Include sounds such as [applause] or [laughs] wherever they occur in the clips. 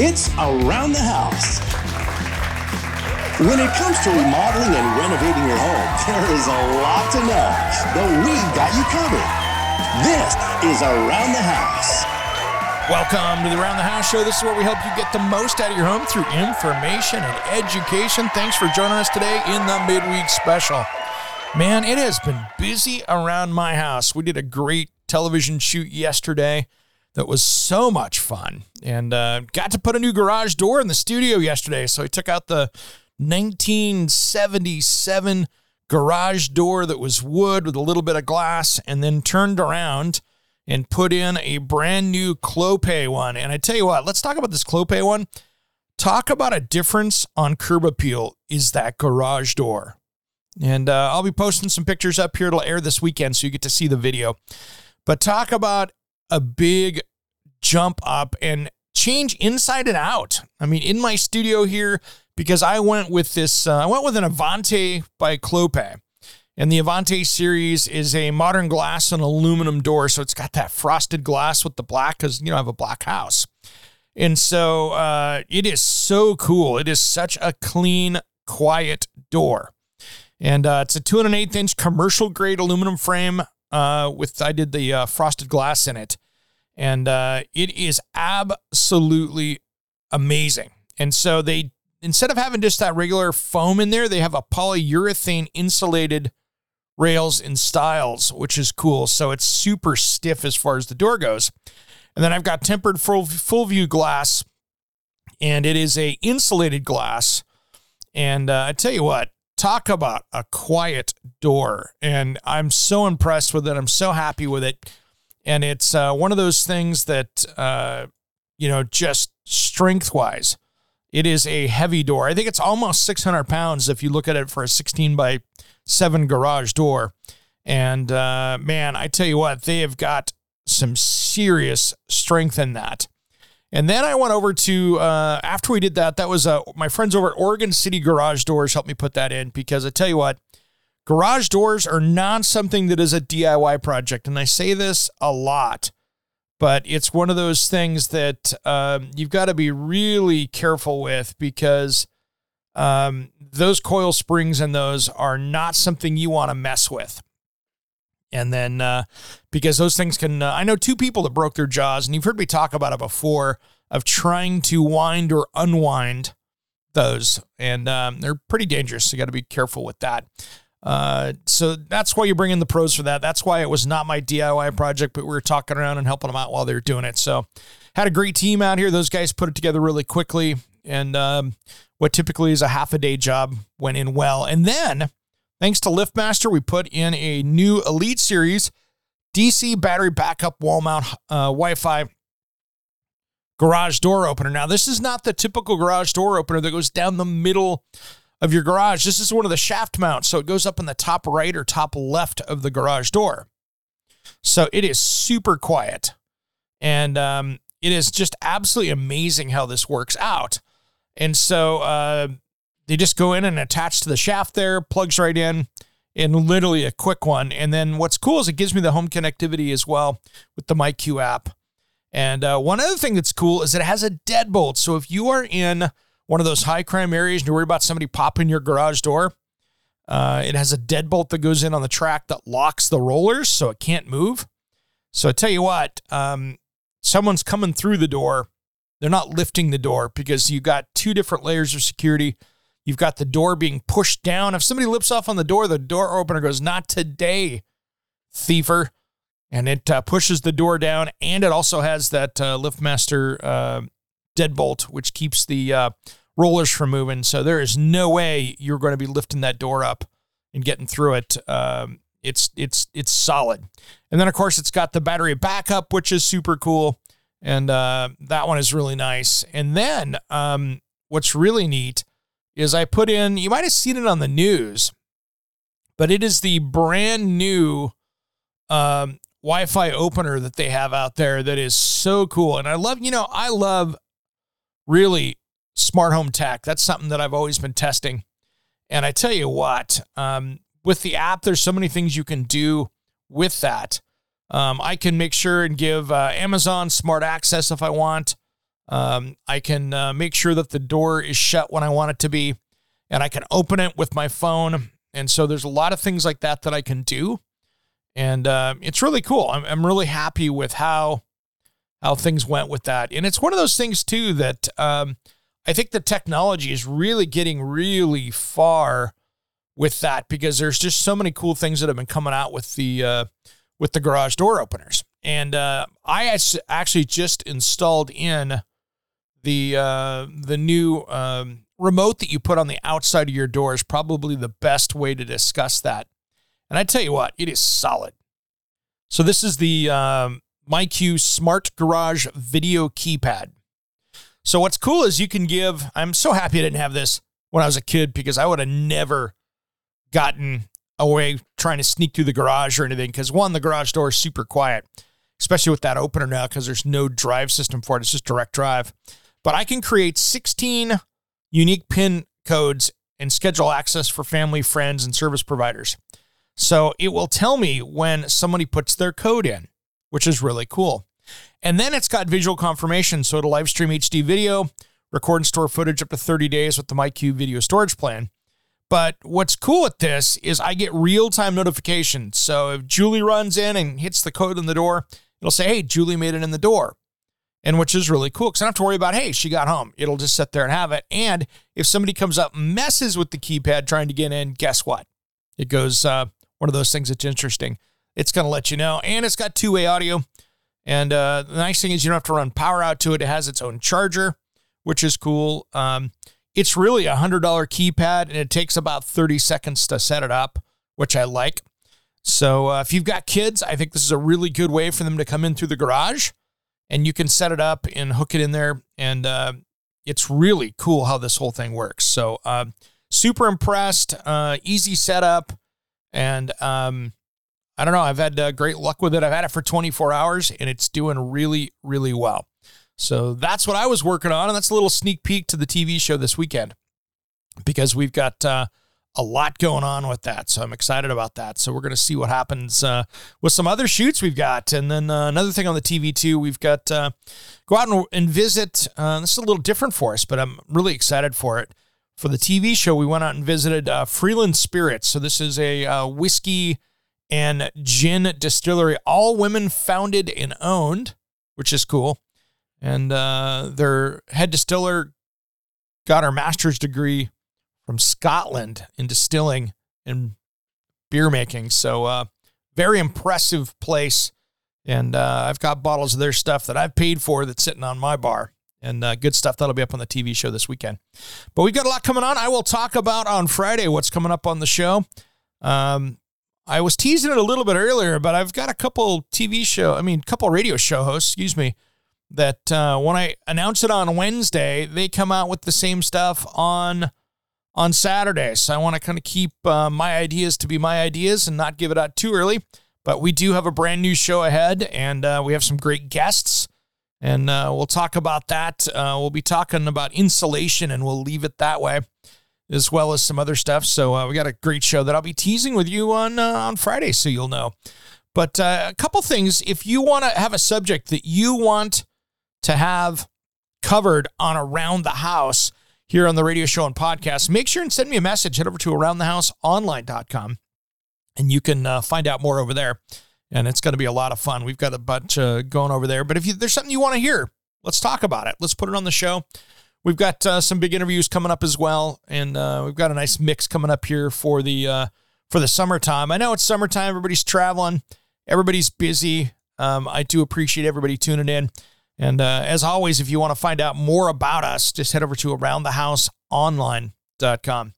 It's Around the House. When it comes to remodeling and renovating your home, [laughs] there is a lot to know, but we've got you covered. This is Around the House. Welcome to the Around the House Show. This is where we help you get the most out of your home through information and education. Thanks for joining us today in the midweek special. Man, it has been busy around my house. We did a great television shoot yesterday that was so much fun and uh, got to put a new garage door in the studio yesterday. So I took out the 1977 garage door that was wood with a little bit of glass and then turned around and put in a brand new Clopay one. And I tell you what, let's talk about this Clopay one. Talk about a difference on curb appeal is that garage door. And uh, I'll be posting some pictures up here. It'll air this weekend, so you get to see the video. But talk about a big jump up and change inside and out. I mean, in my studio here, because I went with this, uh, I went with an Avante by Clopay. And the Avante series is a modern glass and aluminum door. So it's got that frosted glass with the black because, you know, I have a black house. And so uh, it is so cool. It is such a clean, quiet door. And uh, it's a two and an eighth inch commercial grade aluminum frame uh, with, I did the uh, frosted glass in it and uh, it is absolutely amazing. And so they instead of having just that regular foam in there, they have a polyurethane insulated rails and stiles, which is cool. So it's super stiff as far as the door goes. And then I've got tempered full full view glass, and it is a insulated glass. And uh, I tell you what, talk about a quiet door, and I'm so impressed with it. I'm so happy with it and it's uh, one of those things that uh, you know just strength wise it is a heavy door i think it's almost 600 pounds if you look at it for a 16 by 7 garage door and uh, man i tell you what they have got some serious strength in that and then I went over to uh, after we did that. That was uh, my friends over at Oregon City Garage Doors helped me put that in because I tell you what, Garage doors are not something that is a DIY project. And I say this a lot, but it's one of those things that um, you've got to be really careful with because um, those coil springs and those are not something you want to mess with. And then, uh, because those things can, uh, I know two people that broke their jaws, and you've heard me talk about it before of trying to wind or unwind those, and um, they're pretty dangerous. So you got to be careful with that. Uh, so that's why you bring in the pros for that. That's why it was not my DIY project, but we were talking around and helping them out while they were doing it. So had a great team out here. Those guys put it together really quickly. And um, what typically is a half a day job went in well. And then, thanks to LiftMaster, we put in a new Elite Series DC battery backup wall mount uh, Wi Fi garage door opener. Now, this is not the typical garage door opener that goes down the middle of your garage. This is one of the shaft mounts, so it goes up in the top right or top left of the garage door. So it is super quiet. And um, it is just absolutely amazing how this works out. And so uh, they just go in and attach to the shaft there, plugs right in, and literally a quick one. And then what's cool is it gives me the home connectivity as well with the MyQ app. And uh, one other thing that's cool is it has a deadbolt. So if you are in one of those high crime areas and you worry about somebody popping your garage door, uh, it has a deadbolt that goes in on the track that locks the rollers so it can't move. So I tell you what, um, someone's coming through the door. They're not lifting the door because you've got two different layers of security. You've got the door being pushed down. If somebody lifts off on the door, the door opener goes, Not today, thiefer. And it uh, pushes the door down. And it also has that uh, LiftMaster uh, deadbolt, which keeps the uh, rollers from moving. So there is no way you're going to be lifting that door up and getting through it. Um, it's it's it's solid. And then of course it's got the battery backup, which is super cool, and uh, that one is really nice. And then um, what's really neat is I put in. You might have seen it on the news, but it is the brand new um, Wi-Fi opener that they have out there that is so cool. And I love, you know, I love really smart home tech. That's something that I've always been testing. And I tell you what, um, with the app, there's so many things you can do with that. Um, I can make sure and give uh, Amazon smart access if I want. Um, I can uh, make sure that the door is shut when I want it to be, and I can open it with my phone. And so there's a lot of things like that that I can do, and uh, it's really cool. I'm, I'm really happy with how how things went with that. And it's one of those things too that um, I think the technology is really getting really far with that because there's just so many cool things that have been coming out with the uh, with the garage door openers. And uh, I actually just installed in the uh, the new um, remote that you put on the outside of your door is probably the best way to discuss that. And I tell you what, it is solid. So this is the um, MyQ Smart Garage Video Keypad. So what's cool is you can give. I'm so happy I didn't have this when I was a kid because I would have never gotten away trying to sneak through the garage or anything. Because one, the garage door is super quiet, especially with that opener now because there's no drive system for it. It's just direct drive. But I can create 16 unique PIN codes and schedule access for family, friends, and service providers. So it will tell me when somebody puts their code in, which is really cool. And then it's got visual confirmation. So it'll live stream HD video, record and store footage up to 30 days with the MyQ video storage plan. But what's cool with this is I get real time notifications. So if Julie runs in and hits the code in the door, it'll say, hey, Julie made it in the door. And which is really cool because I don't have to worry about, hey, she got home. It'll just sit there and have it. And if somebody comes up, messes with the keypad trying to get in, guess what? It goes, uh, one of those things that's interesting. It's going to let you know. And it's got two way audio. And uh, the nice thing is you don't have to run power out to it. It has its own charger, which is cool. Um, it's really a $100 keypad and it takes about 30 seconds to set it up, which I like. So uh, if you've got kids, I think this is a really good way for them to come in through the garage and you can set it up and hook it in there. And uh, it's really cool how this whole thing works. So uh, super impressed, uh, easy setup. And um, I don't know, I've had uh, great luck with it. I've had it for 24 hours and it's doing really, really well. So that's what I was working on. And that's a little sneak peek to the TV show this weekend because we've got uh, a lot going on with that. So I'm excited about that. So we're going to see what happens uh, with some other shoots we've got. And then uh, another thing on the TV too, we've got uh, go out and, and visit. Uh, this is a little different for us, but I'm really excited for it. For the TV show, we went out and visited uh, Freeland Spirits. So this is a whiskey and gin distillery, all women founded and owned, which is cool and uh, their head distiller got her master's degree from Scotland in distilling and beer making. So, uh, very impressive place. And uh, I've got bottles of their stuff that I've paid for that's sitting on my bar. And uh, good stuff that'll be up on the TV show this weekend. But we've got a lot coming on. I will talk about on Friday what's coming up on the show. Um, I was teasing it a little bit earlier, but I've got a couple TV show, I mean, couple radio show hosts, excuse me, that uh, when I announce it on Wednesday, they come out with the same stuff on on Saturday. So I want to kind of keep uh, my ideas to be my ideas and not give it out too early. But we do have a brand new show ahead, and uh, we have some great guests, and uh, we'll talk about that. Uh, we'll be talking about insulation, and we'll leave it that way, as well as some other stuff. So uh, we got a great show that I'll be teasing with you on on Friday, so you'll know. But a couple things, if you want to have a subject that you want to have covered on Around the House here on the radio show and podcast, make sure and send me a message. Head over to aroundthehouseonline.com and you can uh, find out more over there. And it's going to be a lot of fun. We've got a bunch uh, going over there. But if you, there's something you want to hear, let's talk about it. Let's put it on the show. We've got uh, some big interviews coming up as well, and uh, we've got a nice mix coming up here for the uh, for the summertime. I know it's summertime; everybody's traveling, everybody's busy. Um, I do appreciate everybody tuning in. And uh, as always, if you want to find out more about us, just head over to aroundthehouseonline.com.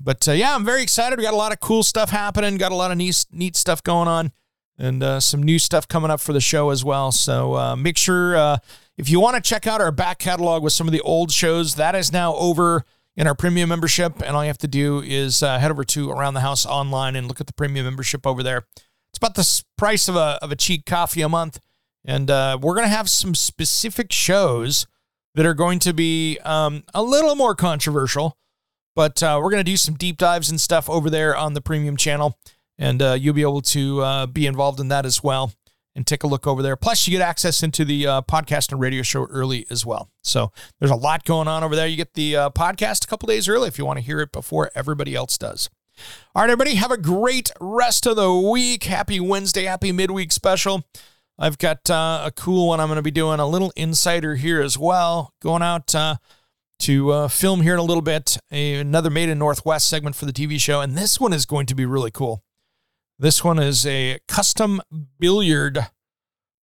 But uh, yeah, I'm very excited. We got a lot of cool stuff happening, got a lot of neat, neat stuff going on, and uh, some new stuff coming up for the show as well. So make sure if you want to check out our back catalog with some of the old shows, that is now over in our premium membership. And all you have to do is uh, head over to Around the House online and look at the premium membership over there. It's about the price of a, of a cheap coffee a month. And uh, we're going to have some specific shows that are going to be um, a little more controversial, but uh, we're going to do some deep dives and stuff over there on the premium channel. And uh, you'll be able to uh, be involved in that as well and take a look over there. Plus, you get access into the uh, podcast and radio show early as well. So there's a lot going on over there. You get the uh, podcast a couple days early if you want to hear it before everybody else does. All right, everybody, have a great rest of the week. Happy Wednesday, happy midweek special. I've got uh, a cool one I'm going to be doing, a little insider here as well. Going out uh, to uh, film here in a little bit, a, another Made in Northwest segment for the TV show. And this one is going to be really cool. This one is a custom billiard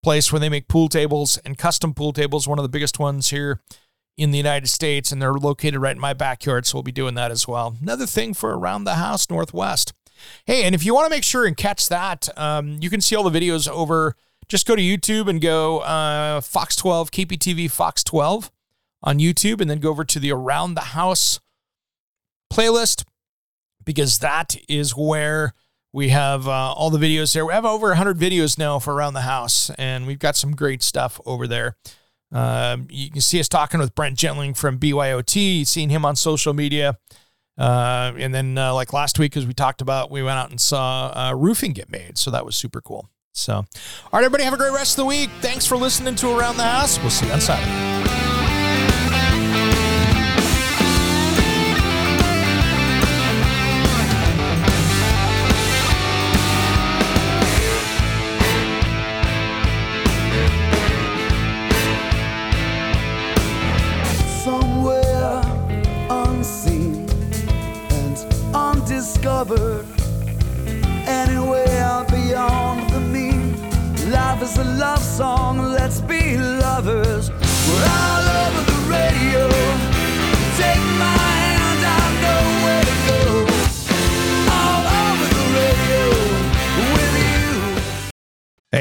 place where they make pool tables and custom pool tables, one of the biggest ones here in the United States, and they're located right in my backyard. So we'll be doing that as well. Another thing for around the house Northwest. Hey, and if you want to make sure and catch that, um, you can see all the videos over. Just go to YouTube and go uh, Fox 12, KPTV Fox 12 on YouTube, and then go over to the Around the House playlist because that is where we have uh, all the videos there. We have over 100 videos now for Around the House, and we've got some great stuff over there. Um, you can see us talking with Brent Gentling from BYOT. You've seen him on social media. Uh, and then, uh, like last week, as we talked about, we went out and saw uh, roofing get made. So that was super cool. So, all right, everybody, have a great rest of the week. Thanks for listening to Around the House. We'll see you on Saturday.